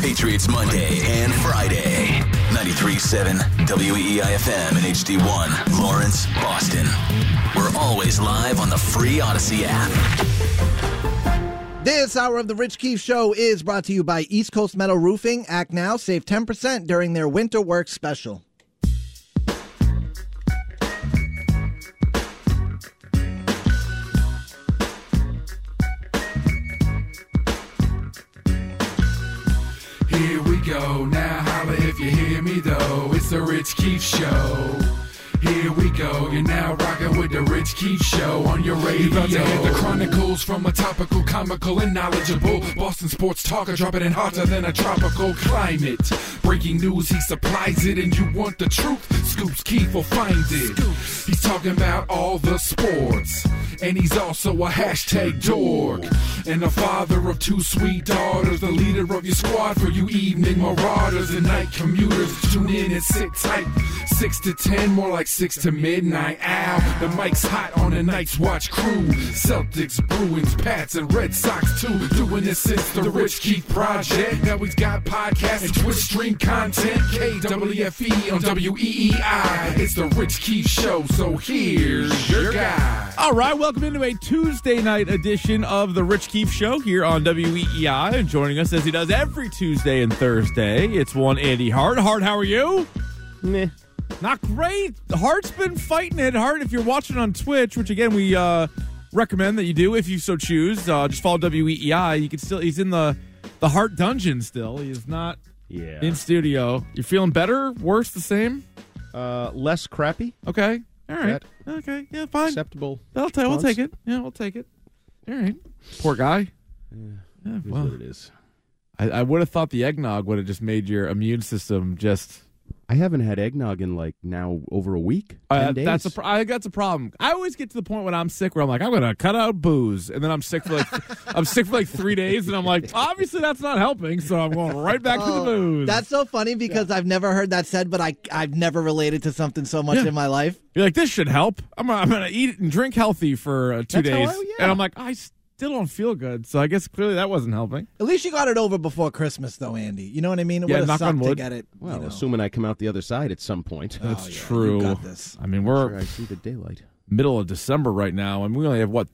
Patriots Monday and Friday. 93.7 WEEIFM and HD1, Lawrence, Boston. We're always live on the free Audacy app. This hour of the Rich Keefe Show is brought to you by East Coast Metal Roofing. Act now, save 10% during their winter work special. It's the Rich Keefe Show. Here we go. You're now rocking with the Rich Keefe Show on your radio. You about to hear the chronicles from a topical, comical, and knowledgeable Boston sports talker, dropping it hotter than a tropical climate. Breaking news, he supplies it, and you want the truth. Scoops Keefe will find it. He's talking about all the sports, and he's also a hashtag dork, and the father of two sweet daughters, the leader of your squad for you evening marauders and night commuters. Tune in and sit tight, six to ten, more like six to midnight. Ow, the mic's hot on the Night's Watch crew. Celtics, Bruins, Pats, and Red Sox too. Doing this since the Rich Keefe Project. Now he's got podcasts and Twitch stream content. KWFE on WEEI. It's the Rich Keefe Show, so here's your guy. All right, welcome into a Tuesday night edition of the Rich Keefe Show here on WEEI. And joining us as he does every Tuesday and Thursday, it's one Andy Hart. Hart, how are you? Meh. Not great. Hart's been fighting it. Hart, if you're watching on Twitch, which again we uh, recommend that you do if you so choose, uh, just follow WEEI. You can still he's in the the Hart dungeon still. He is not Yeah. in studio. You're feeling better? Worse? The same? uh, less crappy. Okay. All right. That- Okay. Yeah. Fine. Acceptable. I'll take. We'll take it. Yeah, we'll take it. All right. Poor guy. Yeah, Is well, what it is. I, I would have thought the eggnog would have just made your immune system just. I haven't had eggnog in like now over a week. Uh, 10 days. that's a. pro- I that's a problem. I always get to the point when I'm sick where I'm like, I'm gonna cut out booze, and then I'm sick for like, I'm sick for like three days, and I'm like, obviously that's not helping, so I'm going right back to the Oh, booze. That's so funny because I've never heard that said, but I I've never related to something so much Yeah. in my life. You're like, this should help. I'm gonna, I'm gonna eat and drink healthy for uh, two That's how days, I- yeah. and I'm like, I still don't feel good, so I guess clearly that wasn't helping. At least you got it over before Christmas, though, Andy. You know what I mean? It Yeah, would have knock on sucked to get it. well, you know. assuming I come out the other side at some point. Oh, That's Oh, yeah, you true. got this. I mean, we're Sure, I see the daylight. middle of December right now, and we only have what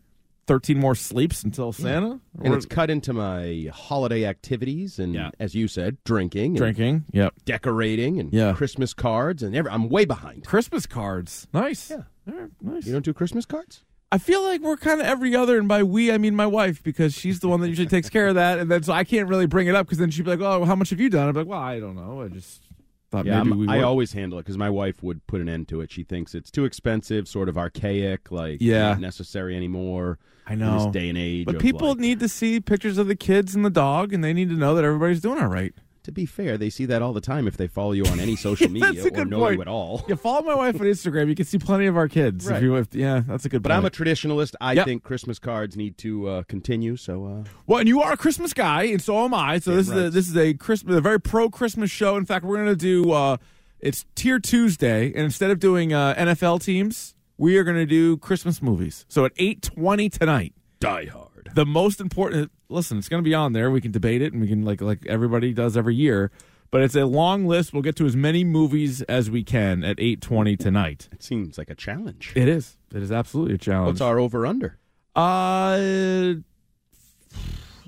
13 more sleeps until Santa. And Or it's cut into my holiday activities, and Yeah. as you said, drinking, and drinking. Yep. decorating, and Yeah. Christmas cards, and every, I'm way behind. Christmas cards. Nice. Yeah. All right, nice. You don't do Christmas cards? I feel like we're kind of every other, and by we I mean my wife because she's the one that usually takes care of that, and then so I can't really bring it up because then she'd be like, "Oh, how much have you done?" I'm like, "Well, I don't know. I just thought Yeah, maybe I'm- we." I would." always handle it because my wife would put an end to it. She thinks it's too expensive, sort of archaic, like Yeah. not necessary anymore. I in know. this day and age. but people like- need to see pictures of the kids and the dog, and they need to know that everybody's doing all right. To be fair, they see that all the time if they follow you on any social media That's a or good know point. you at all. Yeah, follow my wife on Instagram. You can see plenty of our kids. If Right. you, if, yeah, that's a good. Point. But I'm a traditionalist. I Yep. think Christmas cards need to uh, continue. So uh, Well, and you are a Christmas guy, and so am I. So Yeah, this is a, this is a Christmas, a very pro Christmas show. In fact, we're going to do uh, it's Tier Tuesday, and instead of doing uh, NFL teams, we are going to do Christmas movies. So at eight twenty tonight, Die Hard. The most important. Listen, it's going to be on there. We can debate it, and we can like like everybody does every year. But it's a long list. We'll get to as many movies as we can at eight twenty tonight. It seems like a challenge. It is. It is absolutely a challenge. What's our over under? Uh,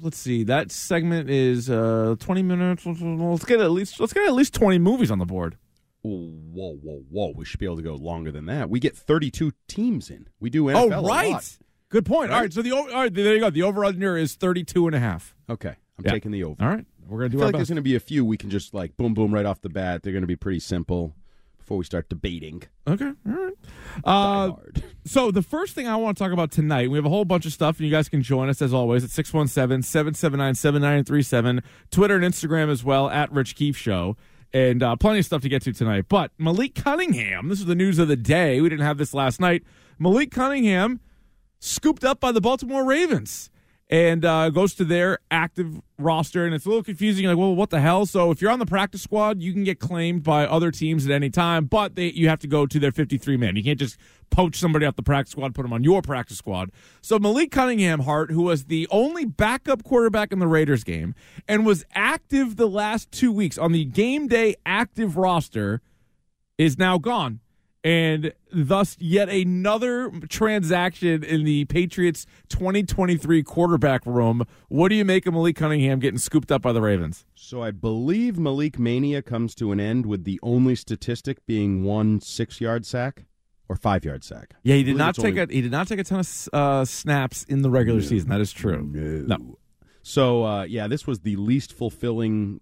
let's see. That segment is uh 20 minutes. Let's get at least let's get at least 20 movies on the board. Whoa, whoa, whoa! We should be able to go longer than that. We get 32 teams in. We do NFL oh, a right. Good point. All Right? right, so the all right, there you go. The over under is 32 and a half. Okay, I'm Yeah. taking the over. All right. We're going to do feel our like there's going to be a few we can just like boom, boom right off the bat. They're going to be pretty simple before we start debating. Okay. All right. Uh. So the first thing I want to talk about tonight, we have a whole bunch of stuff, and you guys can join us as always at 617-779-7937, Twitter and Instagram as well, at Rich Keefe Show. And uh, plenty of stuff to get to tonight. But Malik Cunningham, this is the news of the day. We didn't have this last night. Malik Cunningham scooped up by the Baltimore Ravens. and uh, goes to their active roster, and it's a little confusing. Like, well, what the hell? So if you're on the practice squad, you can get claimed by other teams at any time, but they you have to go to their 53 man. You can't just poach somebody off the practice squad, put them on your practice squad. So Malik Cunningham Hart, who was the only backup quarterback in the Raiders game and was active the last two weeks on the game day active roster, is now gone and thus yet another transaction in the Patriots 2023 quarterback room. What do you make of Malik Cunningham getting scooped up by the Ravens? So I believe Malik Mania comes to an end with the only statistic being one six yard sack or five yard sack. Yeah, he did not take only- a he did not take a ton of uh, snaps in the regular season. That is true. No. So uh, yeah, this was the least fulfilling,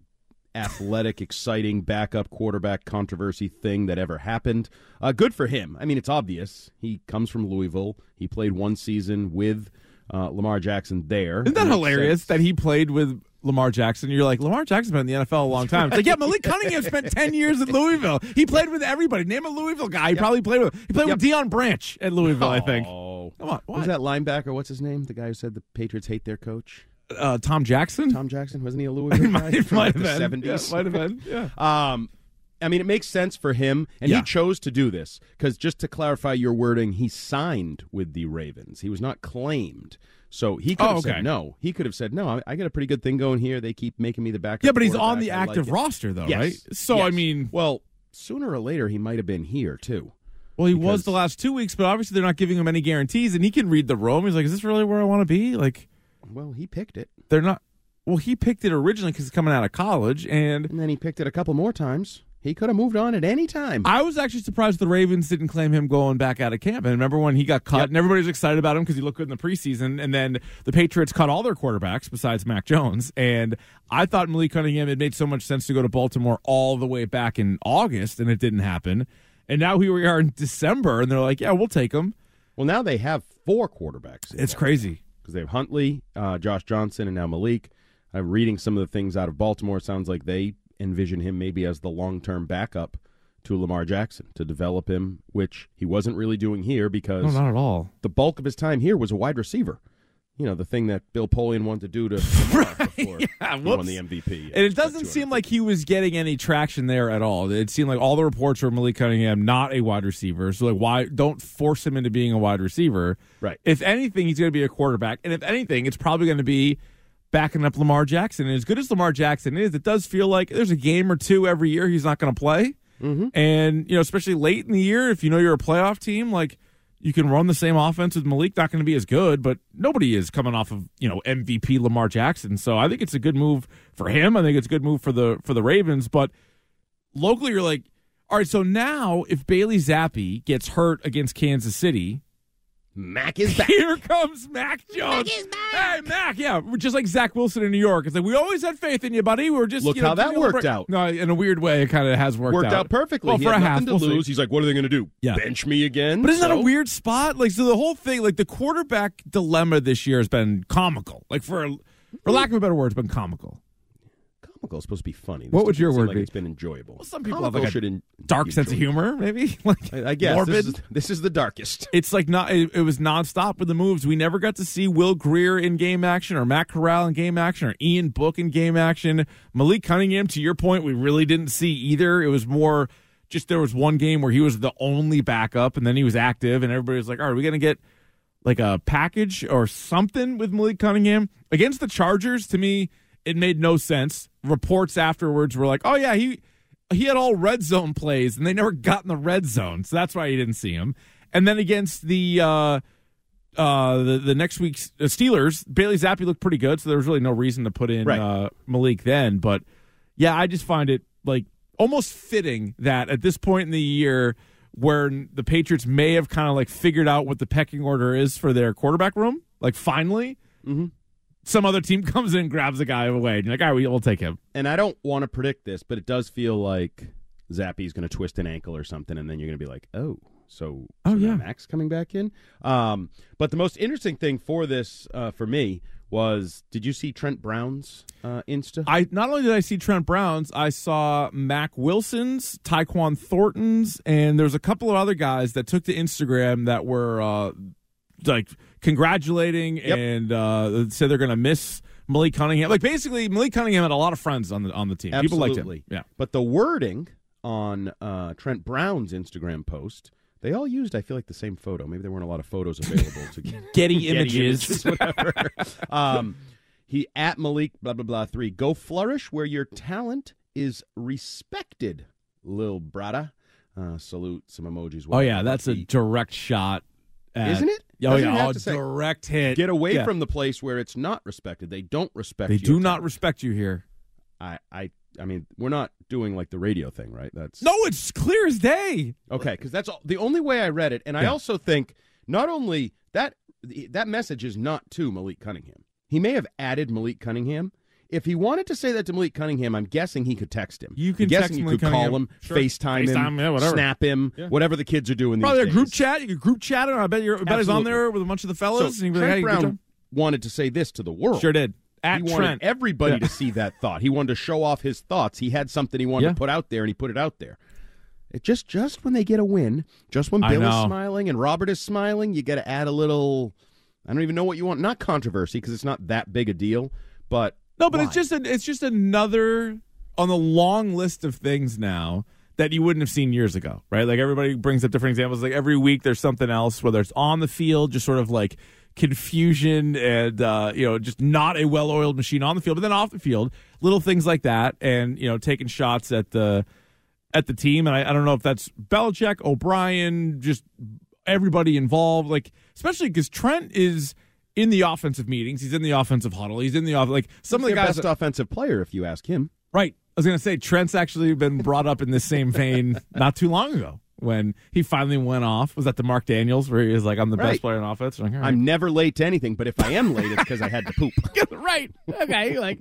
athletic, exciting backup quarterback controversy thing that ever happened. Uh, good for him. I mean, it's obvious. He comes from Louisville. He played one season with uh, Lamar Jackson there. Isn't that hilarious says- that he played with Lamar Jackson? You're like, Lamar Jackson's been in the NFL a long time. It's like, yeah, Malik Cunningham spent 10 years at Louisville. He played with everybody. Name a Louisville guy. He probably played with. He played Yep. with Deion Branch at Louisville, I think. Oh, Come on, What was that linebacker? What's his name? The guy who said the Patriots hate their coach. Uh, Tom Jackson? Tom Jackson wasn't he a Louisville guy It from might like have the been. seventies? Yeah, might have been. Yeah. Um, I mean, it makes sense for him, and Yeah. he chose to do this because, just to clarify your wording, he signed with the Ravens. He was not claimed, so he could Oh, have okay. said no. He could have said no. I, I got a pretty good thing going here. They keep making me the backup. Yeah, but he's on quarterback. the I like active it." roster, though, Yes. right? So, I Yes. mean, well, sooner or later he might have been here too. well, he because- was the last two weeks, but obviously they're not giving him any guarantees, and he can read the room. He's like, is this really where I want to be? Like, Well, he picked it, they're not. Well, he picked it originally because he's coming out of college, and and then he picked it a couple more times. He could have moved on at any time. I was actually surprised the Ravens didn't claim him going back out of camp. And remember when he got cut, Yep. and everybody was excited about him because he looked good in the preseason. And then the Patriots cut all their quarterbacks besides Mac Jones. And I thought Malik Cunningham it made so much sense to go to Baltimore all the way back in August, and it didn't happen. And now here we are in December, and they're like, "Yeah, we'll take him." well, now they have four quarterbacks. It's crazy. Because they have Huntley, uh, Josh Johnson, and now Malik. I'm reading some of the things out of Baltimore. Sounds like they envision him maybe as the long term backup to Lamar Jackson to develop him, which he wasn't really doing here because No, not at all. the bulk of his time here was a wide receiver. You know, the thing that Bill Polian wanted to do to before Yeah, he won the MVP. And it doesn't seem like he was getting any traction there at all. It seemed like all the reports were Malik Cunningham not a wide receiver. So like why don't force him into being a wide receiver. Right. If anything, he's gonna be a quarterback. And if anything, it's probably gonna be backing up Lamar Jackson. And as good as Lamar Jackson is, it does feel like there's a game or two every year he's not gonna play. Mm-hmm. And, you know, especially late in the year, if you know you're a playoff team, like you can run the same offense with Malik, not going to be as good, but nobody is coming off of, you know, MVP Lamar Jackson. So I think it's a good move for him. I think it's a good move for the for the Ravens. But locally you're like, all right, so now if Bailey Zappe gets hurt against Kansas City, Mac is back. here comes Mac Jones. Hey, Mac, yeah, we're just like Zach Wilson in New York. It's like we always had faith in you, buddy. We are just Look you know, how that giving you a worked break." out. No, in a weird way, it kind of has worked, Worked out perfectly. Well, he for had a half, nothing to we'll see. lose. He's like, what are they going to do? Yeah. Bench me again? But isn't that a weird spot? Like, so the whole thing, like the quarterback dilemma this year has been comical. Like, for for lack of a better word, it's been comical. Comical is supposed to be funny. This What would your word like be? It's been enjoyable. Well, some people Comical have like a should en- Dark sense of humor, maybe. Like, I, I guess morbid. this is, this is the darkest. it's like not. It, it was nonstop with the moves. We never got to see Will Grier in game action, or Matt Corral in game action, or Ian Book in game action. Malik Cunningham, to your point, we really didn't see either. It was more just there was one game where he was the only backup, and then he was active, and everybody was like, "All right, are we gonna get like a package or something with Malik Cunningham against the Chargers?" To me, it made no sense. Reports afterwards were like, "Oh yeah, he." He had all red zone plays, and they never got in the red zone, so that's why you didn't see him. And then against the uh, uh, the, the next week's uh, Steelers, Bailey Zappe looked pretty good, so there was really no reason to put in Right. uh, Malik then. But yeah, I just find it like almost fitting that at this point in the year, where the Patriots may have kind of like figured out what the pecking order is for their quarterback room, like finally, some other team comes in and grabs a guy away, and you're like, all right, we- we'll take him. And I don't want to predict this, but it does feel like Zappe's going to twist an ankle or something, and then you're going to be like, oh, so, Oh, so yeah. Max coming back in. Um, but the most interesting thing for this, uh, for me, was did you see Trent Brown's uh, Insta? I not only did I see Trent Brown's, I saw Mack Wilson's, Tyquan Thornton's, and there's a couple of other guys that took to Instagram that were uh, like congratulating Yep. and uh, said they're going to miss Malik Cunningham. Like basically, Malik Cunningham had a lot of friends on the on the team. People liked him. Absolutely. Yeah. But the wording on uh, Trent Brown's Instagram post, they all used, I feel like, the same photo. Maybe there weren't a lot of photos available to get Getty, Getty images. whatever. um, he at Malik blah blah blah three. Go flourish where your talent is respected, lil brada. Uh, salute some emojis. Oh yeah, that's a direct shot. At, Isn't it? Oh yeah, say- direct hit. get away Yeah. from the place where it's not respected. They don't respect. They your do not respect you here. I I I mean, we're not doing like the radio thing, right? That's No, it's clear as day. Okay, because that's all, the only way I read it, and I also think not only that that message is not to Malik Cunningham. He may have added Malik Cunningham. If he wanted to say that to Malik Cunningham, I'm guessing he could text him. You can I'm guessing text you Malik could call him, Sure. FaceTime, FaceTime, him, yeah, whatever. snap him, Yeah. whatever the kids are doing. Probably a group chat. You could group chat him. I bet you're. I bet he's on there with a bunch of the So and he'd like, hey, Brown wanted to say this to the world. Sure did. At he wanted Trent. everybody Yeah. to see that thought. He wanted to show off his thoughts. He had something he wanted to put out there, and he put it out there. It just just when they get a win, just when Bill is smiling and Robert is smiling, you got to add a little. I don't even know what you want. Not controversy because it's not that big a deal, but No, but why? it's just a, it's just another on the long list of things now that you wouldn't have seen years ago, right? Like everybody brings up different examples. Like every week there's something else, whether it's on the field, just sort of like confusion and uh, you know just not a well-oiled machine on the field, but then off the field, little things like that, and you know taking shots at the at the team. And I, I don't know if that's Belichick, O'Brien, just everybody involved. Like especially because Trent is in the offensive meetings, he's in the offensive huddle, he's in the off like some He's of the guys. best offensive player, if you ask him. Right. I was going to say Trent's actually been brought up in the same vein not too long ago when he finally went off. Was that the Mark Daniels where he was like, "I'm the Right. best player in offense"? Like, right. I'm never late to anything, but if I am late, it's because I had to poop. right. Okay. Like,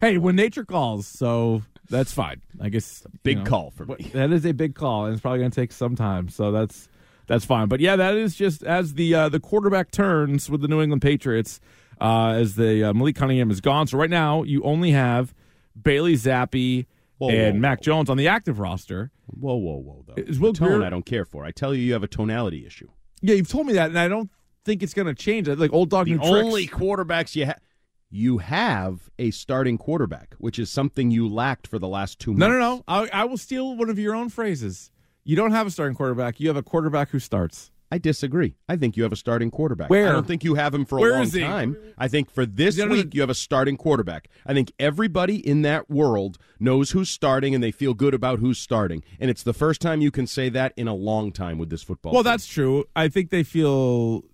hey, when nature calls, so that's fine. I guess you Big know, call for me. That is a big call, and it's probably going to take some time. So that's that's fine. But yeah, that is just as the uh, the quarterback turns with the New England Patriots, uh, as the uh, Malik Cunningham is gone. So right now you only have Bailey Zappe Whoa, and whoa, Mac whoa. Jones on the active roster. Whoa, whoa, whoa! Though Is the Will tone Grier- I don't care for. I tell you, you have a tonality issue. Yeah, you've told me that, and I don't think it's going to change. Like old dog The new tricks. only quarterbacks you have. You have a starting quarterback, which is something you lacked for the last two No, no, no. I, I will steal one of your own phrases. You don't have a starting quarterback. You have a quarterback who starts. I disagree. I think you have a starting quarterback. Where? I don't think you have him for a Where long time. I think for this Is he under week you have a starting quarterback. I think everybody in that world knows who's starting and they feel good about who's starting. And it's the first time you can say that in a long time with this football. Well, team. that's true. I think they feel.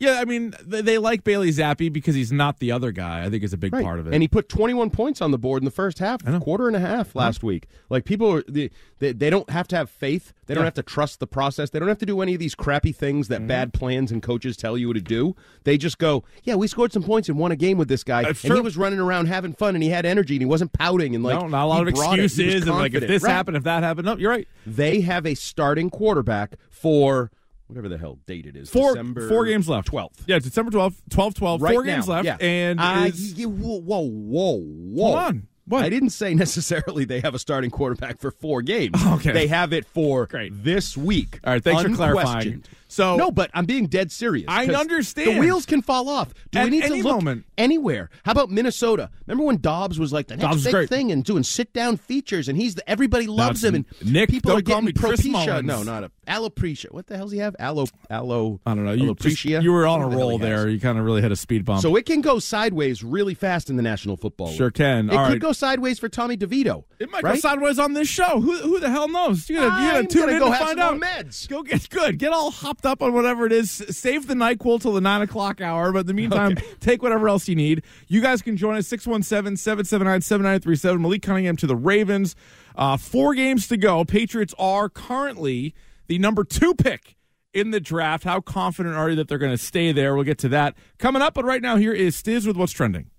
Yeah, I mean, they, they like Bailey Zappe because he's not the other guy. I think is a big Right. part of it. And he put 21 points on the board in the first half, quarter and a half last week. Like people, are, they, they they don't have to have faith. They don't Yeah. have to trust the process. They don't have to do any of these crappy things that Mm-hmm. bad plans and coaches tell you to do. They just go, yeah, we scored some points and won a game with this guy, That's and he was running around having fun and he had energy and he wasn't pouting and like no, not a lot of brought it. He was excuses and like if this Right. happened, if that happened. No, you're right. they have a starting quarterback for whatever the hell date it is. Four December four games left. 12th. Yeah, December 12th, 12 12. Right four now, games left. yeah. And uh, is- y- y- whoa, whoa, whoa, whoa! Hold on. What? I didn't say necessarily they have a starting quarterback for four games. Okay. they have it for Great. this week. All right, thanks for clarifying. So- no, but I'm being dead serious. I understand. the wheels can fall off. Do At we need to look moment. anywhere? How about Minnesota? Remember when Dobbs was like the next Dobbs big great. thing and doing sit down features, and he's the, everybody loves That's- him, and Nick, people are getting propecia. No, not a alopecia. What the hell's he have? Allo, allo. I don't know. You, just- you were on a the roll he there. You kind of really hit a speed bump. So it can go sideways really fast in the National Football League. Sure can. It All could right. go sideways for Tommy DeVito. It might right? go sideways on this show. Who, who the hell knows? You gotta, you gotta tune in go to have find some out. meds. Go get good. Get all hopped up on whatever it is. Save the Nyquil till the nine o'clock hour. But in the meantime, take whatever else you need. You guys can join us 617-779-7937. Malik Cunningham to the Ravens. Uh, four games to go. Patriots are currently the number two pick in the draft. How confident are you that they're going to stay there? We'll get to that coming up. But right now, here is Stiz with what's trending.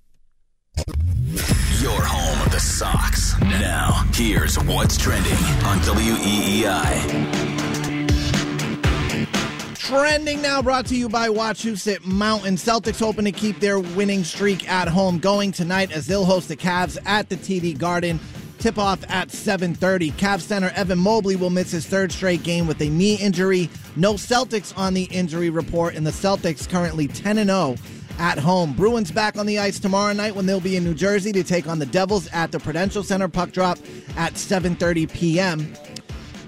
Your home of the Sox. Now, here's what's trending on WEEI. Trending now brought to you by Wachusett Mountain. Celtics hoping to keep their winning streak at home going tonight as they'll host the Cavs at the TD Garden. Tip off at 7:30. Cavs center Evan Mobley will miss his third straight game with a knee injury. No Celtics on the injury report, and the Celtics currently 10 and 0 at home. Bruins back on the ice tomorrow night when they'll be in New Jersey to take on the Devils at the Prudential Center. Puck drop at 7:30 p.m.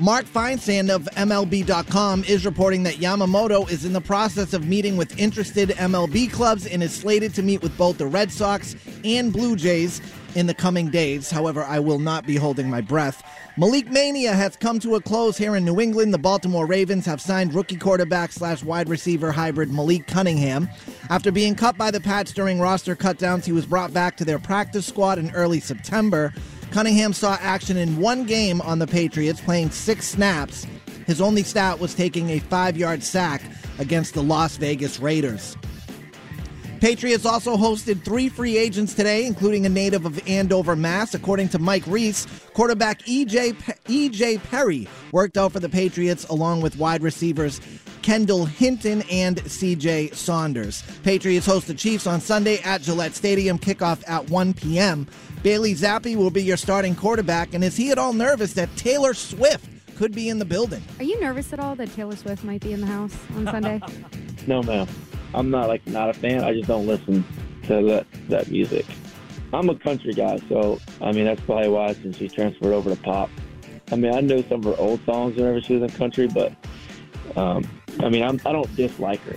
Mark Feinsand of MLB.com is reporting that Yamamoto is in the process of meeting with interested MLB clubs and is slated to meet with both the Red Sox and Blue Jays in the coming days. However, I will not be holding my breath. Malik Mania has come to a close here in New England. The Baltimore Ravens have signed rookie quarterback slash wide receiver hybrid Malik Cunningham. After being cut by the Pats during roster cutdowns, he was brought back to their practice squad in early September. Cunningham saw action in one game on the Patriots, playing six snaps. His only stat was taking a five yard sack against the Las Vegas Raiders. Patriots also hosted three free agents today, including a native of Andover, Mass. According to Mike Reiss, quarterback EJ, Pe- EJ Perry worked out for the Patriots along with wide receivers Kendall Hinton and CJ Saunders. Patriots host the Chiefs on Sunday at Gillette Stadium, kickoff at 1 p.m. Bailey Zappe will be your starting quarterback, and is he at all nervous that Taylor Swift could be in the building? Are you nervous at all that Taylor Swift might be in the house on Sunday? No, ma'am. I'm not like not a fan. I just don't listen to that that music. I'm a country guy, so I mean that's probably why since she transferred over to pop. I mean I know some of her old songs whenever she was in country, but um, I mean I'm, I don't dislike her.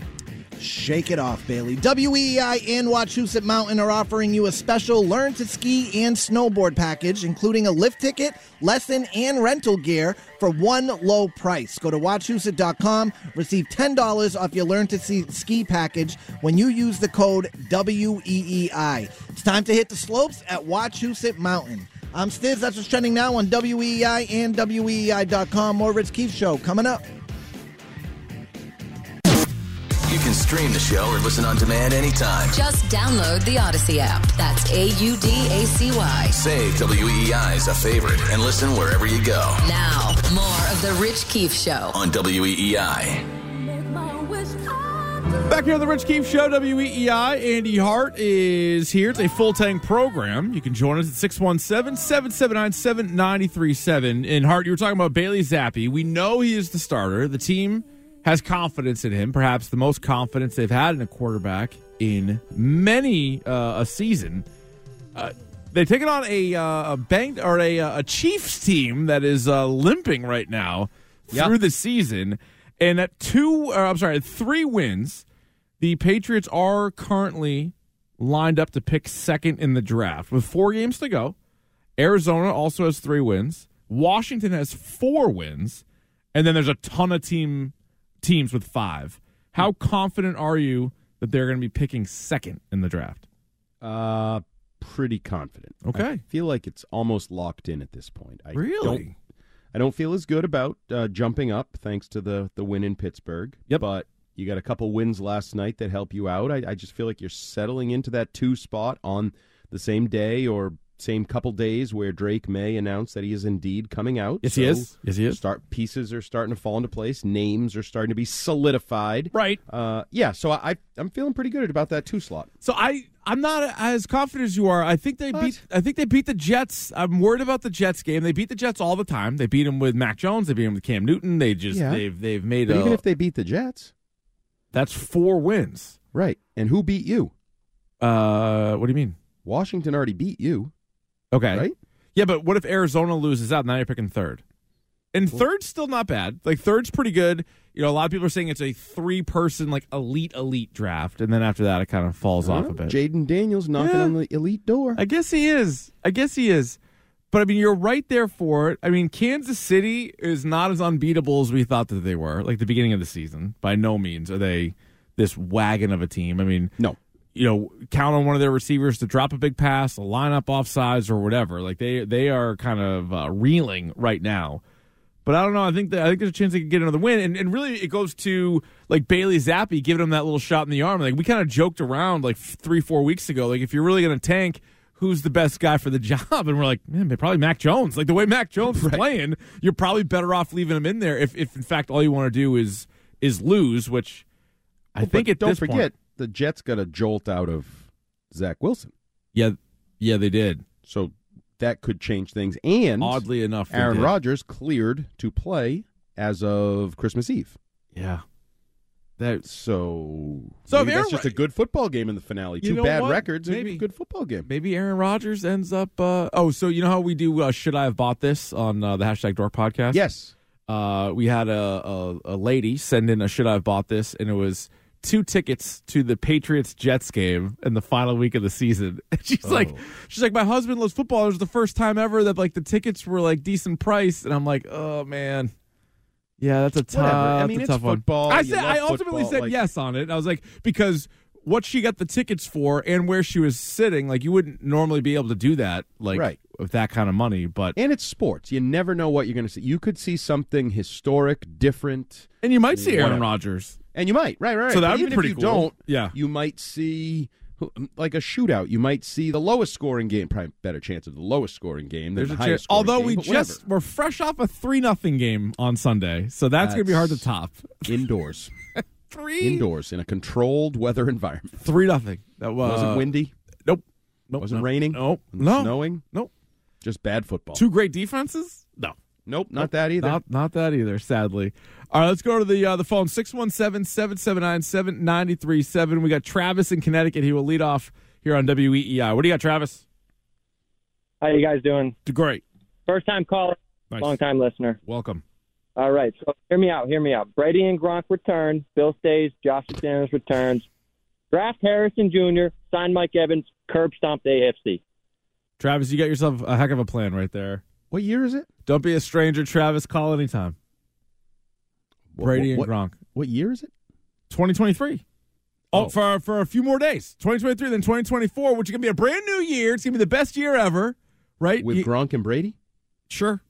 Shake it off, Bailey. WEI and Wachusett Mountain are offering you a special learn to ski and snowboard package, including a lift ticket, lesson, and rental gear for one low price. Go to Wachusett.com, receive $10 off your learn to ski, package when you use the code WEEI. It's time to hit the slopes at Wachusett Mountain. I'm Stiz. That's what's trending now on WEI and WEEI.com. More Rich Keefe Show coming up. You can stream the show or listen on demand anytime. Just download the Audacy app. That's A U D A C Y. Save WEEI as a favorite and listen wherever you go Now, more of The Rich Keefe Show. on E WEEI. Back here on the Rich Keefe Show, WEEI. Andy Hart is here. It's a full tank program. You can join us at 617 779 7937. And Hart, you were talking about Bailey Zappe. We know he is the starter. The team has confidence in him, perhaps the most confidence they've had in a quarterback in many uh, a season. Uh, they've taken on a uh, a bank or a a Chiefs team that is uh, limping right now Yeah. through the season, and at two, or I'm sorry, at three wins, the Patriots are currently lined up to pick second in the draft with four games to go. Arizona also has three wins. Washington has four wins, and then there's a ton of team teams with five. How confident are you that they're going to be picking second in the draft? Uh, pretty confident. Okay. I feel like it's almost locked in at this point. I Really? Don't, I don't feel as good about uh, jumping up thanks to the the win in Pittsburgh. Yep. But you got a couple wins last night that help you out. I, I just feel like you're settling into that two spot on the same day or same couple days where Drake Maye announced that he is indeed coming out. Yes, he is. Yes, he is. Start pieces are starting to fall into place. Names are starting to be solidified. Right. Uh, yeah. So I I'm feeling pretty good about that two slot. So I I'm not as confident as you are. I think they What? beat I think they beat the Jets. I'm worried about the Jets game. They beat the Jets all the time. They beat them with Mac Jones. They beat them with Cam Newton. They just Yeah. they've they've made But a, even if they beat the Jets, that's four wins. right? And who beat you? Uh, what do you mean? Washington already beat you, Okay, right? Yeah, but what if Arizona loses out? Now you're picking third. And third's still not bad. Like third's pretty good. You know, a lot of people are saying it's a three person like elite elite draft, and then after that it kind of falls off a bit. Jayden Daniels knocking Yeah. on the elite door. I guess he is. I guess he is. But I mean, you're right there for it. I mean, Kansas City is not as unbeatable as we thought that they were. Like the beginning of the season, by no means are they this wagon of a team. I mean, no, you know, count on one of their receivers to drop a big pass, a line up offsides or whatever. Like they they are kind of uh, reeling right now. But I don't know. I think that I think there's a chance they could get another win, and and really it goes to like Bailey Zappe giving him that little shot in the arm. Like we kind of joked around like three four weeks ago. Like if you're really going to tank, who's the best guy for the job? And we're like, man, they probably Mac Jones. Like the way Mac Jones is playing, you're probably better off leaving him in there if if in fact all you want to do is is lose, which I Well, think at don't this forget point, the Jets got a jolt out of Zach Wilson, yeah, yeah, they did. so that could change things. And Oddly enough, Aaron. Rodgers cleared to play as of Christmas Eve. Yeah. That So, So maybe that's just a good football game in the finale. Two bad what? records, maybe Maybe. a good football game. maybe Aaron Rodgers ends up. Uh, oh, so you know how we do? Uh, Should I have bought this on uh, the hashtag Dork podcast? Yes. uh, we had a, a, a lady send in a should I have bought this, and it was two tickets to the Patriots Jets game in the final week of the season. And she's like, Oh. she's like, my husband loves football. It was the first time ever that like the tickets were like decent price, and I'm like, oh man. Yeah, that's a tough. Whatever. I that's mean, a it's tough one. football. I said I ultimately football, said like- yes on it. I was like because what she got the tickets for and where she was sitting, like you wouldn't normally be able to do that, like Right. with that kind of money. But And it's sports. You never know what you're going to see. You could see something historic, different, and you might see Aaron Rodgers. And you might. Right, right. So that would be even pretty if you cool. don't, Yeah. you might see like a shootout. You might see the lowest scoring game. Probably better chance of the lowest scoring game There's the a chance. Although game, we but whatever. just we're fresh off a three nothing game on Sunday, so that's, gonna be hard to top. indoors, Three indoors in a controlled weather environment. three nothing. That was Wasn't windy. Nope. Nope. Wasn't no. raining. Nope. No. snowing. Nope. Just bad football. Two great defenses. No. Nope, not that either. Not not that either. Sadly. All right, let's go to the uh, the phone 617-779-7937. We got Travis in Connecticut. He will lead off here on WEEI. What do you got, Travis? How you guys doing? Great. First time caller, Nice. long time listener. Welcome. All right, so hear me out. Hear me out. Brady and Gronk return. Bill stays. Josh McDaniels returns. Draft Harrison Jr. Sign Mike Evans. Curb stomp the AFC. Travis, you got yourself a heck of a plan right there. What year is it? Don't be a stranger, Travis. Call anytime. What- Brady what, and Gronk. What year is it? 2023. Oh, Oh. for for a few more days. 2023, then 2024, which is gonna be a brand new year. It's gonna be the best year ever, right? With You- Gronk and Brady? sure.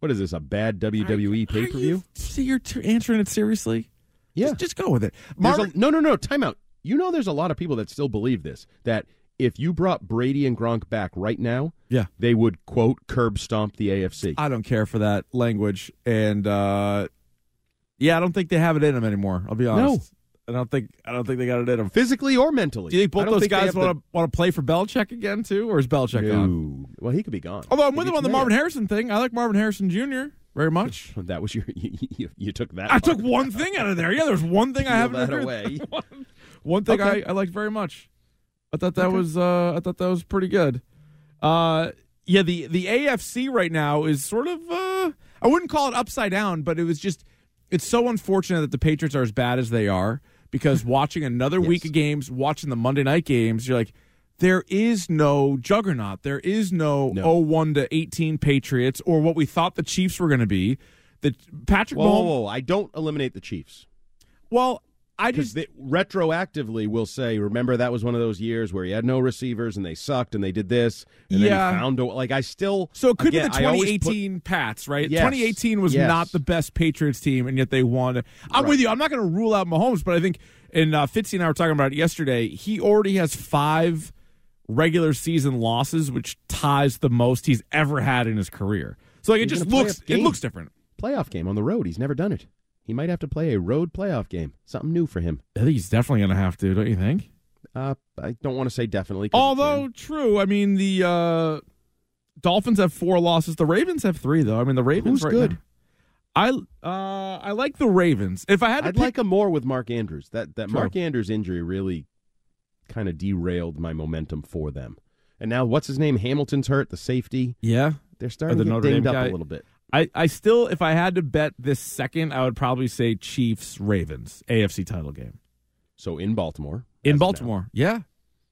What is this? A bad WWE pay per view? See, you're t- answering it seriously. Yeah. just, just go with it. There's Marvin, a, no, no, no. Time out. You know, there's a lot of people that still believe this. That if you brought Brady and Gronk back right now, Yeah. they would quote curb stomp the AFC. I don't care for that language, and uh, yeah, I don't think they have it in them anymore. I'll be honest. No. I don't think I don't think they got it in them. Physically or mentally. Do you think both those think guys want to want to play for Belichick again too, or is Belichick the- gone? Well, he could be gone. Although I'm with him on the. Marvin Harrison thing. I like Marvin Harrison Jr. very much. That was your. You, you, you took that. I took one thing out of there. Yeah, there's one thing I haven't that away. one, one thing Okay. I, I liked very much. I thought that was uh, I thought that was pretty good. Uh, yeah, the the AFC right now is sort of uh, I wouldn't call it upside down, but it was just it's so unfortunate that the Patriots are as bad as they are because watching another week of games, watching the Monday night games, you're like there is no juggernaut. There is no, No. 01 to 18 Patriots or what we thought the Chiefs were going to be. The Patrick Whoa, whoa, whoa! I don't eliminate the Chiefs Well, I just they retroactively will say, "Remember that was one of those years where he had no receivers and they sucked and they did this." And Yeah. then he found a, like I still. So it could again, be the I always put- 2018 Pats, right? Yes. 2018 was Yes. not the best Patriots team, and yet they won. I'm Right. with you. I'm not going to rule out Mahomes, but I think, and uh, Fitzy and I were talking about it yesterday, he already has five regular season losses, which ties the most he's ever had in his career. So like, it just looks, it looks different. playoff game on the road. He's never done it. He might have to play a road playoff game. Something new for him. I think he's definitely going to have to, don't you think? Uh, I don't want to say definitely. Although true, I mean the uh, Dolphins have four losses. The Ravens have three, though. I mean the Ravens Who's right good? now- I uh, I like the Ravens. If I had to I'd pick, like them more with Mark Andrews. That that True. Mark Andrews injury really kind of derailed my momentum for them. And now, what's his name? Hamilton's hurt. The safety. yeah, They're starting the to get Notre Dame up guy? a little bit. I, I still, if I had to bet this second, I would probably say Chiefs Ravens AFC title game So in Baltimore. in. Baltimore. Yeah,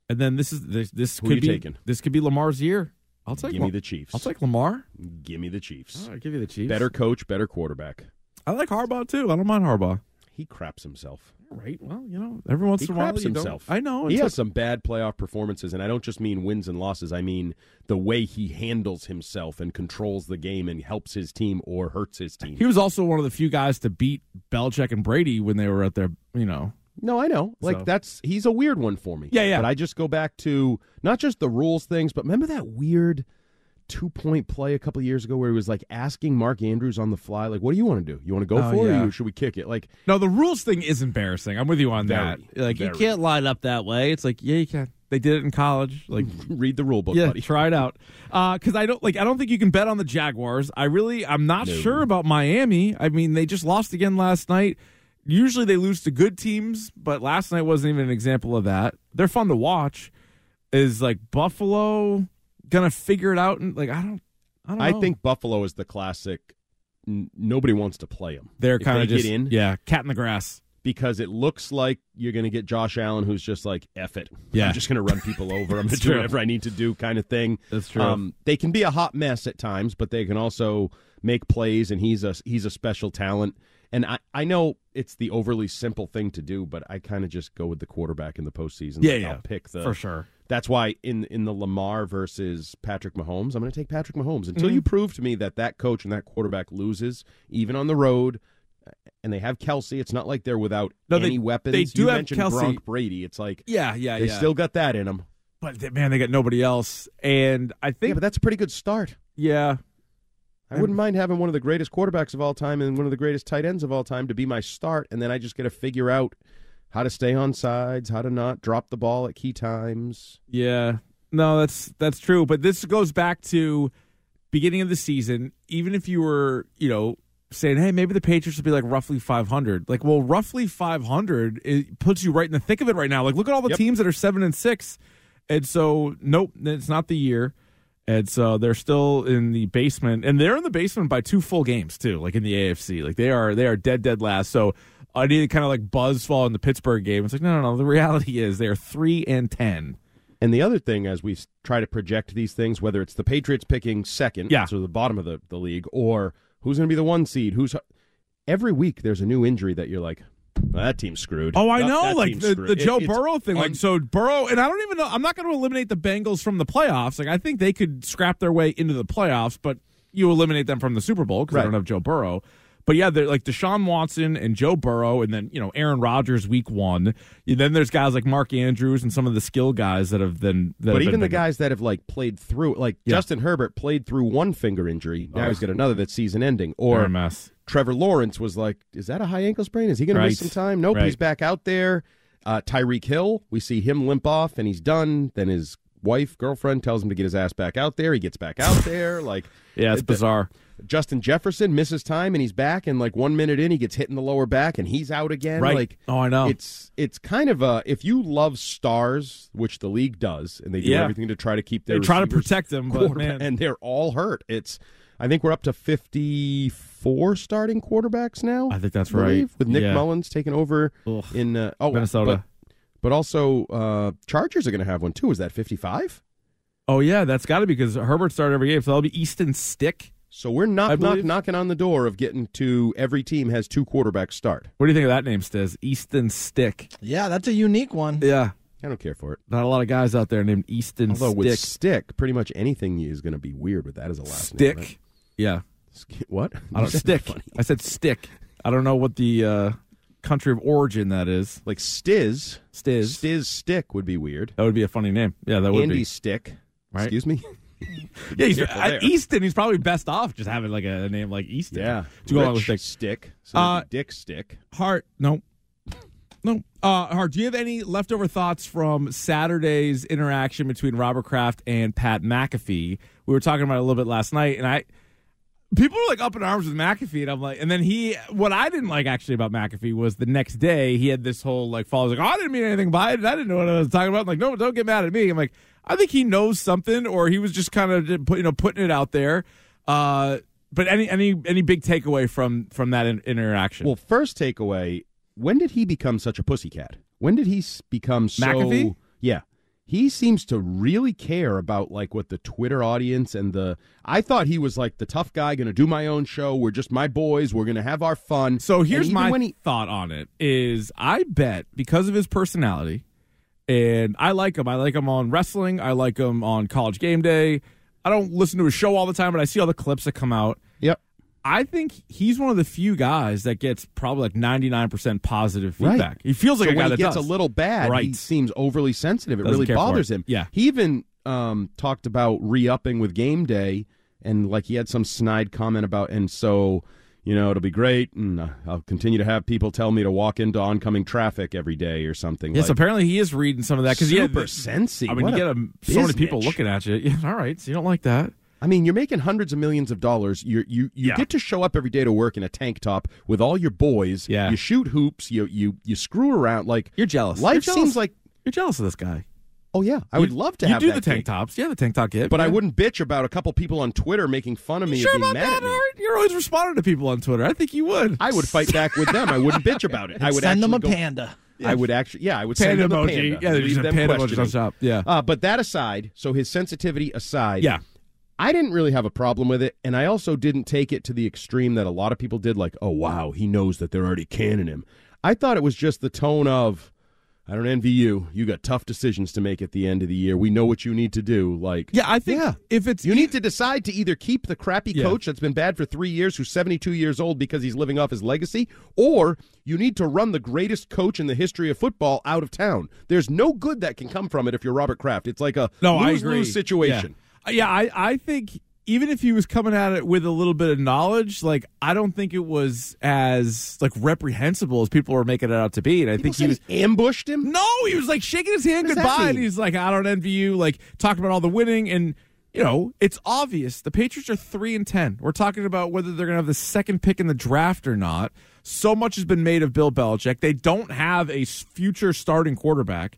and then this is this this Who could be taking? this could be Lamar's year. I'll take Give me the Chiefs. I'll take Lamar. Give me the Chiefs. All right, give you the Chiefs. Better coach, better quarterback. I like Harbaugh too. I don't mind Harbaugh. He craps himself. Right. Well, you know, every once in a while himself. I know. He has some bad playoff performances, and I don't just mean wins and losses. I mean the way he handles himself and controls the game and helps his team or hurts his team. He was also one of the few guys to beat Belichick and Brady when they were at their, you know. No, I know. Like So- that's he's a weird one for me. Yeah, yeah. But I just go back to not just the rules things, but remember that weird two point play a couple years ago where he was like asking Mark Andrews on the fly, like, "What do you want to do? You want to go Oh, for yeah. it, or should we kick it?" Like, No, the rules thing is embarrassing. I'm with you on Very, that. Like you can't line up that way. It's like, yeah, you can. They did it in college. Like Read the rule book, yeah, buddy. try it out. Uh, because I don't like. I don't think you can bet on the Jaguars. I really, I'm not No. sure about Miami. I mean, they just lost again last night. Usually they lose to good teams, but last night wasn't even an example of that. They're fun to watch. Is like Buffalo gonna figure it out? And like I don't, I don't. I know. think Buffalo is the classic. N- nobody wants to play them. they're kind they of just get in yeah, cat in the grass. because it looks like you're going to get Josh Allen, who's just like F it. Yeah. I'm just going to run people over. I'm going to do whatever I need to do, kind of thing. That's true. Um, they can be a hot mess at times, but they can also make plays, and he's a he's a special talent. And I, I know it's the overly simple thing to do, but I kind of just go with the quarterback in the postseason. Yeah, Like, yeah, I'll pick the for sure. That's why in in the Lamar versus Patrick Mahomes, I'm going to take Patrick Mahomes until Mm-hmm. you prove to me that that coach and that quarterback loses, even on the road. And they have Kelce. It's not like they're without No, they- any weapons. they do you have Kelce. Gronk Brady. It's like Yeah, yeah, they yeah. still got that in them. but man, they got nobody else, and I Yeah, think but that's a pretty good start. yeah, I wouldn't mind having one of the greatest quarterbacks of all time and one of the greatest tight ends of all time to be my start, and then I just got to figure out how to stay on sides, how to not drop the ball at key times. Yeah. No, that's that's true. But this goes back to beginning of the season. Even if you were, you know, saying, "Hey, maybe the Patriots will be like roughly 500." Like, well, roughly 500 it puts you right in the thick of it right now. Like, look at all the Yep. teams that are seven and six, and so nope, it's not the year. And so they're still in the basement, and they're in the basement by two full games too. Like in the AFC, like they are they are dead dead last. So I need to kind of like buzz fall in the Pittsburgh game. It's like no no no. The reality is they are three and ten. And the other thing, as we try to project these things, whether it's the Patriots picking second, Yeah. so the bottom of the, the league, or who's going to be the one seed, who's every week there's a new injury that you're like, "Well, that team's screwed. Oh, I That- know, that like the, the Joe it's Burrow thing. Like, so Burrow, and I don't even know. I'm not going to eliminate the Bengals from the playoffs. Like, I think they could scrap their way into the playoffs, but you eliminate them from the Super Bowl because Right. I don't have Joe Burrow. But yeah, they're like Deshaun Watson and Joe Burrow, and then you know Aaron Rodgers week one. And then there's guys like Mark Andrews and some of the skill guys that have then. That have but been even the guys that have like played through, like Yeah. Justin Herbert played through one finger injury. Now Oh. he's got another that's season ending. Or. Trevor Lawrence was like, is that a high ankle sprain? Is he going to miss some time? Nope, Right. he's back out there. Uh, Tyreek Hill, we see him limp off and he's done. Then his wife, girlfriend tells him to get his ass back out there. He gets back out there. Like, Yeah, it's the- bizarre. Justin Jefferson misses time and he's back, and like one minute in, he gets hit in the lower back and he's out again. Right. Like, Oh, I know. It's it's kind of a if you love stars, which the league does, and they do Yeah. everything to try to keep their They try to protect them, but man, and they're all hurt. It's I think we're up to fifty four starting quarterbacks now. I think that's believe, right. With Nick Yeah. Mullens taking over Ugh. in uh, oh Minnesota. But, but also uh, Chargers are going to have one too. Is that fifty five? oh yeah, that's got to be because Herbert started every game, so that'll be Easton Stick. So we're I knock, knock, knocking on the door of getting to every team has two quarterbacks start. What do you think of that name, Stiz? Easton Stick. Yeah, that's a unique one. Yeah. I don't care for it. Not a lot of guys out there named Easton Although Stick. with stick, pretty much anything is going to be weird with that as a last name. stick. name. Yeah. What? I don't stick. I said stick. I don't know what the uh, country of origin that is. Like Stiz. Stiz. Stiz Stick would be weird. That would be a funny name. Yeah, that would Andy be. Stick. Right. Excuse me. Yeah, he's, uh. Easton. He's probably best off just having like a, name like Easton. Yeah. To go along with stick. Stick. So Uh, Dick Stick. Hart, no. No. Uh, Hart, do you have any leftover thoughts from Saturday's interaction between Robert Kraft and Pat McAfee? We were talking about it a little bit last night, and I. People were like up in arms with McAfee, and I'm like, and then he. What I didn't like actually about McAfee was the next day he had this whole like fall. He like, oh, I didn't mean anything by it. I didn't know what I was talking about. I'm like, no, don't get mad at me. I'm like, I think he knows something, or he was just kind of you know putting it out there. Uh, but any any any big takeaway from from that in, interaction? Well, first takeaway when did he become such a pussycat? When did he become so. McAfee? Yeah. He seems to really care about like what the Twitter audience and the. I thought he was like the tough guy, going to do my own show. We're just my boys. We're going to have our fun. So here's my he, thought on it: is I bet because of his personality, and I like him. I like him on wrestling. I like him on College Game Day. I don't listen to his show all the time, but I see all the clips that come out. Yep. I think he's one of the few guys that gets probably like 99% positive Right. feedback. He feels like so a guy that he gets does. a little bad, he Right. seems overly sensitive. It Doesn't really bothers it. him. Yeah. He even um, talked about re upping with game day, and like he had some snide comment about, and so you know, it'll be great, and uh, I'll continue to have people tell me to walk into oncoming traffic every day or something. Yes, like, apparently he is reading some of that because super yeah, sensy. I mean, you a get a, so many people looking at you. All right, so you don't like that. I mean, you're making hundreds of millions of dollars. You you you Yeah. get to show up every day to work in a tank top with all your boys. Yeah. you shoot hoops. You you you screw around. Like You're jealous. life You're jealous. seems like. You're jealous of this guy. Oh yeah, I would love to you have do that the tank gig. tops. Yeah, the tank top kid. But I wouldn't bitch about a couple people on Twitter making fun of me You sure and being about mad that, Art? You're always responding to people on Twitter. I think you would. I would fight back with them. I wouldn't bitch about it. I would Send them a go- panda. I would actually, yeah, I would Panda send them a panda. Yeah, there's Leave a panda emoji on top. Yeah. Uh, but that aside, so his sensitivity aside, Yeah. I didn't really have a problem with it, and I also didn't take it to the extreme that a lot of people did. Like, oh wow, he knows that they're already canning him. I thought it was just the tone of, I don't envy you. You got tough decisions to make at the end of the year. We know what you need to do. Like, Yeah, I think Yeah. if it's you need to decide to either keep the crappy Yeah. coach that's been bad for three years, who's 72 years old because he's living off his legacy, or you need to run the greatest coach in the history of football out of town. There's no good that can come from it if you're Robert Kraft. It's like a No, I lose agree. lose situation. Yeah, yeah I, I think even if he was coming at it with a little bit of knowledge, like I don't think it was as like reprehensible as people were making it out to be. And I People think he was he ambushed him. no, he was like shaking his hand goodbye, and he's like, I don't envy you. Like talking about all the winning, and you know, it's obvious the Patriots are three and ten. We're talking about whether they're going to have the second pick in the draft or not. So much has been made of Bill Belichick. They don't have a future starting quarterback.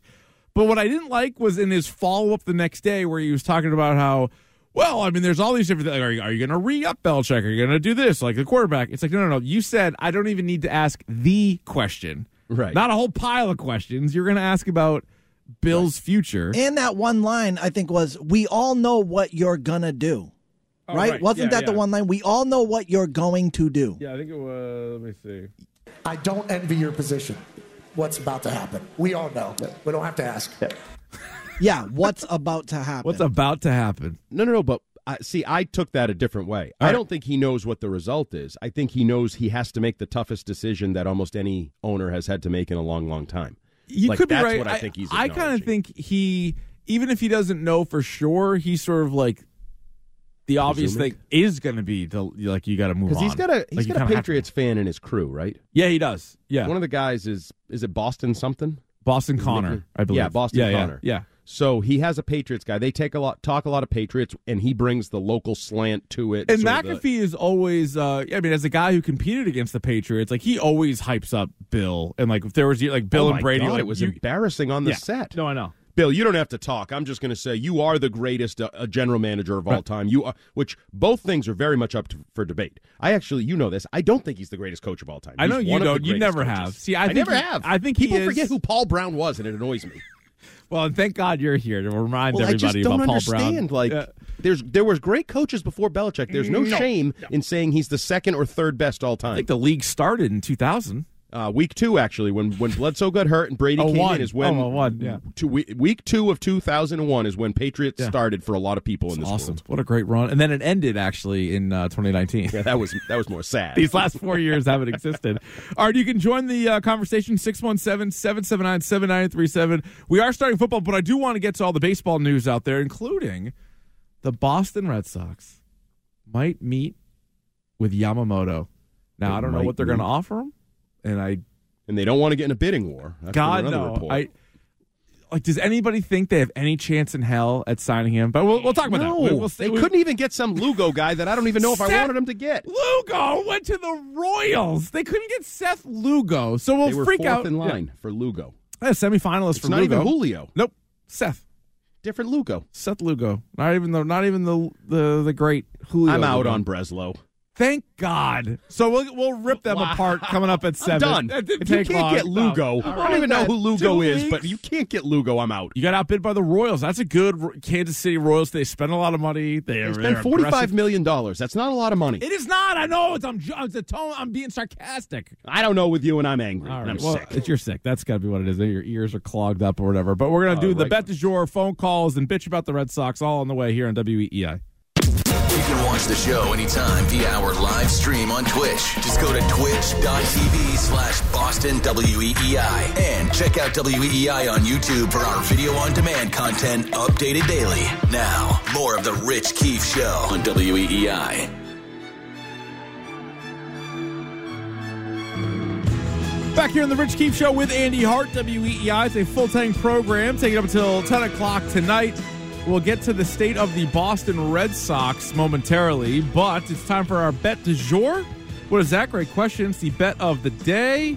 But what I didn't like was in his follow up the next day where he was talking about how, well, I mean, there's all these different things. Are you, are you going to re up Belichick? Are you going to do this? Like the quarterback. It's like, no, no, no. You said I don't even need to ask the question. Right. Not a whole pile of questions. You're going to ask about Bill's future. And that one line, I think, was We all know what you're going to do. Oh, right? right. Wasn't Yeah, that the one line? We all know what you're going to do. Yeah, I think it was. Let me see. I don't envy your position. What's about to happen? We all know. We don't have to ask. Yeah, what's about to happen? What's about to happen? No, no, no. But I, see, I took that a different way. All I right. don't think he knows what the result is. I think he knows he has to make the toughest decision that almost any owner has had to make in a long, long time. You Like, could be that's right. what I think he's I kind of think he, even if he doesn't know for sure, he's sort of like the obvious Presuming. thing is going to be to, like you got to move on Because he's got a he's Like, got a kinda have to- Patriots fan in his crew, right? Yeah, he does. Yeah, One of the guys is is it Boston something? Boston His Connor. I believe. Yeah, Boston yeah, Connor. Yeah, yeah. So he has a Patriots guy. They take a lot, talk a lot of Patriots, and he brings the local slant to it. And sort of the- McAfee is always, uh, I mean, as a guy who competed against the Patriots, like he always hypes up Bill. And like if there was like Bill Oh and Brady, God, like it was you- embarrassing on the Yeah. set. No, I know. Bill, you don't have to talk. I'm just going to say you are the greatest uh, uh, general manager of all time. You are, which both things are very much up to, for debate. I actually, you know this. I don't think he's the greatest coach of all time. I know He's you one of the don't. You never coaches. have. See, I think never he- have. I think he people forget who Paul Brown was, and it annoys me. Well, and thank God you're here to remind Well, I just everybody don't about Paul understand. Brown. Like, Yeah. there's there was great coaches before Belichick. There's no, No. shame in saying he's the second or third best all time. I think the league started in 2000. Uh, week two, actually, when when Bledsoe got hurt and Brady Oh, came one. in, is when Oh, one, yeah. two, week two of two thousand and one is when Patriots Yeah. started for a lot of people in this Awesome. world. What a great run. And then it ended actually in uh, 2019. Yeah, that was that was more sad. These last four years haven't existed. All right, you can join the uh, conversation 617 779 7937. We are starting football, but I do want to get to all the baseball news out there, including the Boston Red Sox might meet with Yamamoto. Now, They I don't know what they're going to offer him, and I and they don't want to get in a bidding war. That's God no. report. I like. Does anybody think they have any chance in hell at signing him? But we'll, we'll talk about no, that. We- We'll, they we- couldn't even get some Lugo guy that I don't even know if I wanted him to get. Lugo went to the Royals. They couldn't get Seth Lugo, so we'll they were freak fourth out. in line for Lugo. Yeah, semifinalist It's for not Lugo. even Julio. Nope, Seth. Different Lugo. Seth Lugo. Not even the not even the the the great Julio. I'm out Lugo. on Breslow. Thank God. So we'll we'll rip them apart coming up at 7 I'm done. If you can't long. get Lugo, No. I don't even know who Lugo Two is, weeks. but you can't get Lugo. I'm out. You got outbid by the Royals. That's a good Kansas City Royals. They spend a lot of money. They They they're forty five million dollars. That's not a lot of money. It is not. I know. It's I'm. It's a tone. I'm being sarcastic. I don't know with you, and I'm angry. All and. I'm well, sick. it's you're sick. That's got to be what it is. Your ears are clogged up or whatever. But we're gonna do Uh, the right. bet du jour, phone calls, and bitch about the Red Sox all on the way here on can watch the show anytime via our live stream on Twitch. Just go to twitch.tv slash Boston WEEI and check out WEEI on YouTube for our video on demand content updated daily. Now, more of the Rich Keefe Show on WEEI. Back here on the Rich Keefe Show with Andy Hart, WEEI. It's a full tank program taking up until 10 o'clock tonight. We'll get to the state of the Boston Red Sox momentarily, but it's time for our bet du jour. What is that? Great question. It's the bet of the day.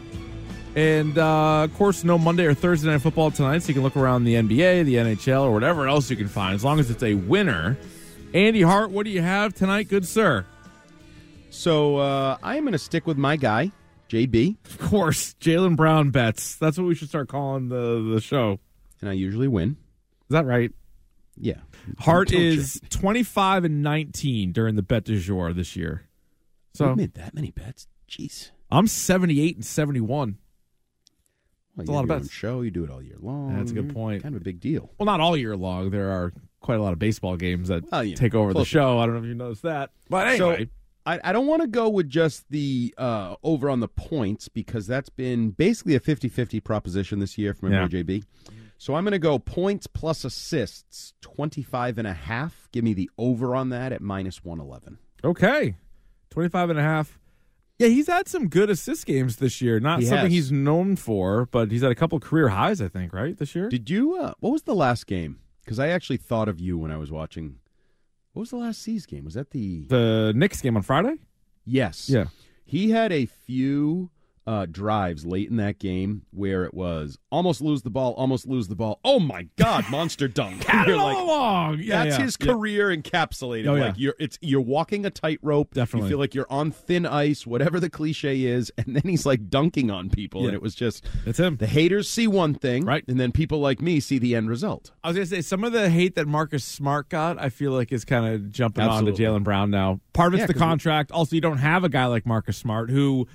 And uh, of course, no Monday or Thursday night football tonight, so you can look around the NBA, the NHL, or whatever else you can find, as long as it's a winner. Andy Hart, what do you have tonight, good sir? So uh, I am going to stick with my guy, JB, Of course, Jaylen Brown bets. That's what we should start calling the, the show. and I usually win. Is that right? Yeah. Hart is 25 and 19 during the bet du jour this year. So So made that many bets. Jeez. I'm 78 and 71. Well, It's a lot of bets. Show you do it all year long. That's a good point. Kind of a big deal. Well, not all year long. There are quite a lot of baseball games that Well, take over the show. I don't know if you noticed that. But anyway, So I, I don't want to go with just the uh, over on the points because that's been basically a 50-50 proposition this year from Yeah. So I'm going to go points plus assists, 25 and a half. Give me the over on that at minus 111. okay. 25 and a half. Yeah, he's had some good assist games this year. Not He something has. he's known for, but he's had a couple career highs, I think, right, this year? Did you, uh, what was the last game? Because I actually thought of you when I was watching. What was the last C's game? Was that the. the Knicks game on Friday? Yes. Yeah. He had a few uh, drives late in that game where it was almost lose the ball, almost lose the ball. Oh my God, monster dunk! It all like, along. Yeah, that's yeah. his Yeah. career encapsulated. Oh, yeah. Like you're it's you're walking a tightrope. Definitely. You feel like you're on thin ice, whatever the cliche is, and then he's like dunking on people, and it was just That's him. the haters see one thing, Right. and then people like me see the end result. I was gonna say some of the hate that Marcus Smart got, I feel like is kind of jumping Absolutely. onto Jaylen Brown now. Part of it's the 'cause we- contract. Also, you don't have a guy like Marcus Smart who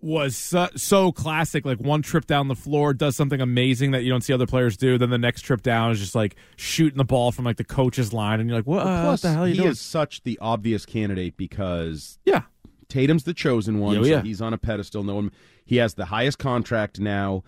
was so, so classic. Like one trip down the floor does something amazing that you don't see other players do. Then the next trip down is just like shooting the ball from like the coach's line, and you're like, what, uh, Plus, what the hell are you he doing? is such the obvious candidate because yeah, Tatum's the chosen one, Yeah, so yeah. he's on a pedestal. No one, he has the highest contract now.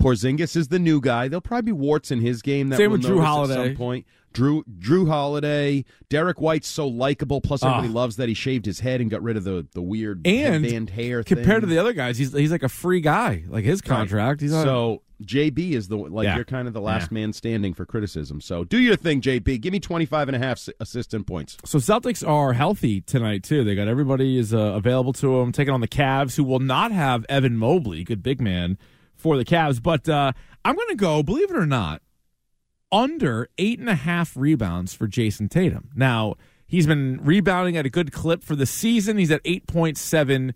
Porzingis is the new guy. There'll probably be warts in his game that Same with Jrue Holiday. at some point. Drew Jrue Holiday, Derrick White's so likable. Plus, everybody Ah. loves that he shaved his head and got rid of the the weird and headband hair. compared to the other guys, he's he's like a free guy. Like his contract, he's not, so JB is the like Yeah. you're kind of the last man standing for criticism. So do your thing, JB. Give me 25 and a half assistant points. So Celtics are healthy tonight too. They got everybody is uh, available to them, taking on the Cavs, who will not have Evan Mobley, good big man, for the Cavs. But uh, I'm going to go, believe it or not, under eight and a half rebounds for Jayson Tatum. Now he's been rebounding at a good clip for the season. He's at eight point seven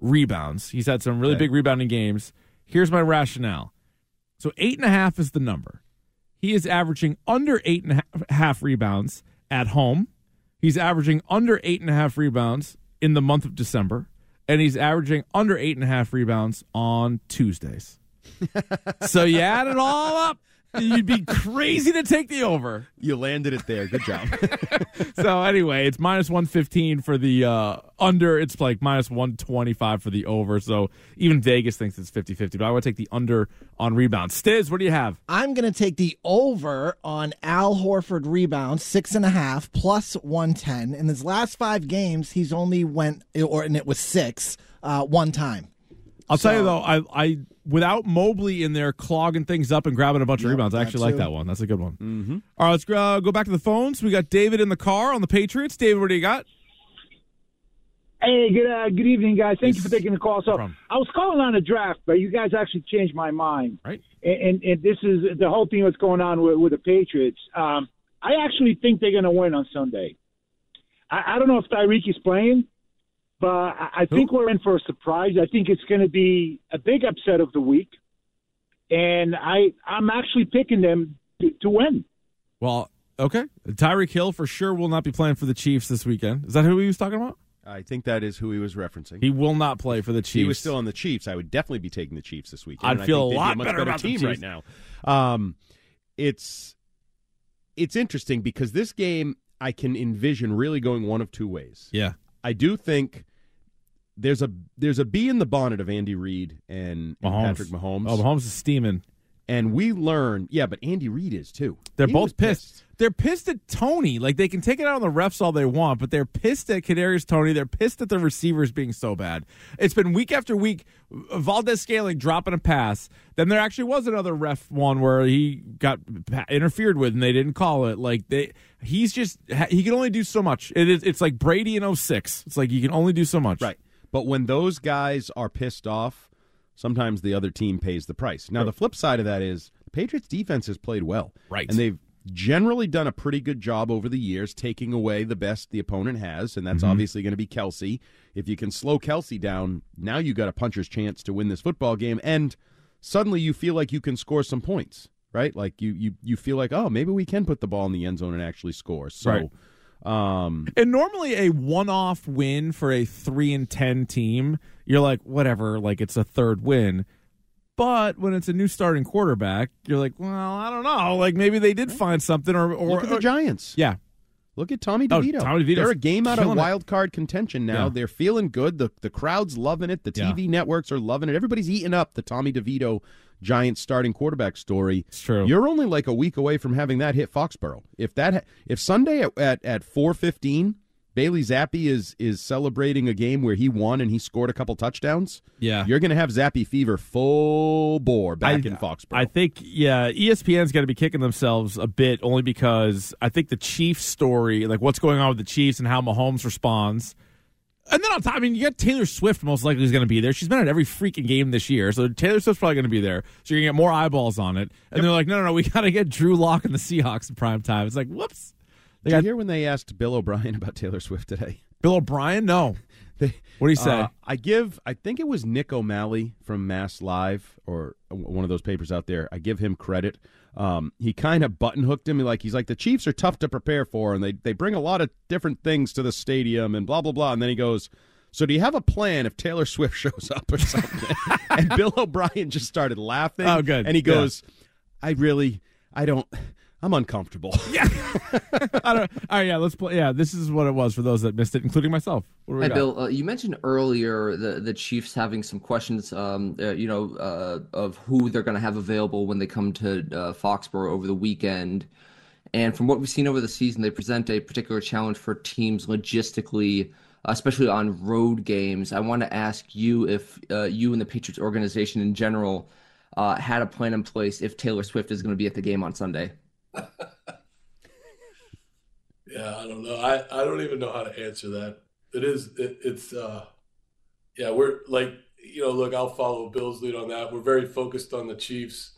rebounds. He's had some really Okay. big rebounding games. Here's my rationale. So eight and a half is the number. He is averaging under eight and a half rebounds at home. He's averaging under eight and a half rebounds in the month of December, and he's averaging under eight and a half rebounds on Tuesdays. so you add it all up, you'd be crazy to take the over. You landed it there. Good job. So anyway, it's minus one fifteen for the uh, under. It's like minus one twenty five for the over. So even Vegas thinks it's 50-50, But I would take the under on rebounds. Stiz, what do you have? I'm going to take the over on Al Horford rebounds, six and a half plus 110. In his last five games, he's only went, or and it was six, uh, one time. I'll tell you though, I, I without Mobley in there clogging things up and grabbing a bunch of rebounds, I that actually like that one. That's a good one. Mm-hmm. All right, let's uh, go back to the phones. We got David in the car on the Patriots. David, what do you got? Hey, good uh, good evening, guys. Thank you for taking the call. So problem. I was calling on a draft, but you guys actually changed my mind. Right. And, and, and this is the whole thing that's going on with, with the Patriots. Um, I actually think they're going to win on Sunday. I, I don't know if Tyreek is playing, but I, I think we're in for a surprise. I think it's going to be a big upset of the week, and I I'm actually picking them to, to win. Well, okay. Tyreek Hill for sure will not be playing for the Chiefs this weekend. Is that who he was talking about? I think that is who he was referencing. He will not play for the Chiefs. He was still on the Chiefs. I would definitely be taking the Chiefs this weekend. I'd and I feel think a they'd be lot much better about the team right now. Um, it's it's interesting because this game I can envision really going one of two ways. Yeah. I do think there's a there's a bee in the bonnet of Andy Reid and, and Mahomes. Patrick Mahomes. Oh, Mahomes is steaming. And we learn, yeah, but Andy Reid is too. They're He both was pissed. They're pissed at Toney. Like they can take it out on the refs all they want, but they're pissed at Kadarius Toney. They're pissed at the receivers being so bad. It's been week after week. Valdes-Scantling dropping a pass. Then there actually was another ref one where he got interfered with and they didn't call it. Like they, he's just he can only do so much. It is. It's like Brady in 06. It's like you can only do so much. Right. But when those guys are pissed off, sometimes the other team pays the price. Now, the flip side of that is the Patriots defense has played well. Right. And they've generally done a pretty good job over the years taking away the best the opponent has, and that's Mhm. obviously going to be Kelce. If you can slow Kelce down, now you've got a puncher's chance to win this football game, and suddenly you feel like you can score some points, right? Like you you you feel like, oh, maybe we can put the ball in the end zone and actually score. So Right. Um And normally a one-off win for a three and ten team, you're like, whatever, like it's a third win. But when it's a new starting quarterback, you're like, well, I don't know. Like maybe they did find something, or or Look at the or- Giants. Yeah, Look at Tommy DeVito. Oh, DeVito. Tommy DeVito. They're a game out of wild card contention now. Yeah. They're feeling good. The the crowd's loving it. The Yeah. TV networks are loving it. Everybody's eating up the Tommy DeVito Giants starting quarterback story. It's true. You're only like a week away from having that hit Foxborough. If that if Sunday at at, at 4:15 Bailey Zappe is is celebrating a game where he won and he scored a couple touchdowns. Yeah. You're going to have Zappe fever full bore back I, in Foxborough. I think, yeah, ESPN's got to be kicking themselves a bit only because I think the Chiefs story, like what's going on with the Chiefs and how Mahomes responds. And then on top, I mean, you got Taylor Swift most likely is going to be there. She's been at every freaking game this year, so Taylor Swift's probably going to be there. So you're going to get more eyeballs on it. And they're like, no, no, no, we got to get Drew Lock and the Seahawks in prime time. It's like, whoops. They Did got you hear when they asked Bill O'Brien about Taylor Swift today? Bill O'Brien? No. They, What do you say? Uh, I give, I think it was Nick O'Malley from Mass Live or one of those papers out there. I give him credit. Um, he kind of button hooked him. Like he's like the Chiefs are tough to prepare for, and they they bring a lot of different things to the stadium and blah blah blah. And then he goes, "So do you have a plan if Taylor Swift shows up or something?" and Bill O'Brien just started laughing. Oh, good. And he Yeah. goes, "I really, I don't." I'm uncomfortable. Yeah. I don't, all right, yeah, let's play. Yeah, this is what it was for those that missed it, including myself. What do we Hey, got? Bill, uh, you mentioned earlier the the Chiefs having some questions, um, uh, you know, uh, of who they're going to have available when they come to uh, Foxborough over the weekend. And from what we've seen over the season, they present a particular challenge for teams logistically, especially on road games. I want to ask you if uh, you and the Patriots organization in general uh, had a plan in place if Taylor Swift is going to be at the game on Sunday. Yeah, I don't know. I, I don't even know how to answer that. It is it, it's uh yeah, we're like you know, look, I'll follow Bill's lead on that. We're very focused on the Chiefs.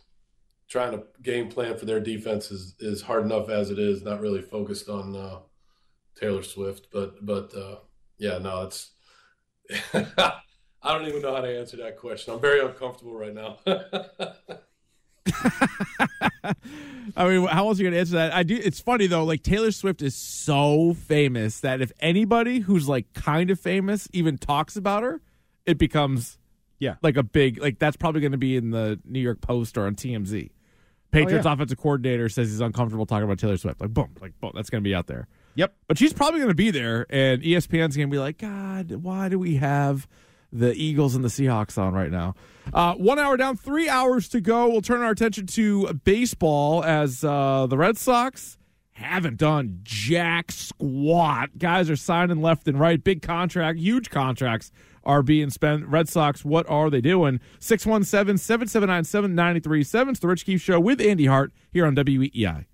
Trying to game plan for their defense is, is hard enough as it is, not really focused on uh Taylor Swift. But but uh yeah, no, it's I don't even know how to answer that question. I'm very uncomfortable right now. I mean, how else are you going to answer that? I do. It's funny though. Like Taylor Swift is so famous that if anybody who's like kind of famous even talks about her, it becomes yeah like a big like that's probably going to be in the New York Post or on TMZ. Patriots oh, yeah. offensive coordinator says he's uncomfortable talking about Taylor Swift. Like boom, like boom, that's going to be out there. Yep. But she's probably going to be there, and ESPN's going to be like, God, why do we have the Eagles and the Seahawks on right now? Uh, one hour down, three hours to go. We'll turn our attention to baseball as uh, the Red Sox haven't done jack squat. Guys are signing left and right. Big contract, huge contracts are being spent. Red Sox, what are they doing? 617 779 7937. It's the Rich Keefe Show with Andy Hart here on WEEI.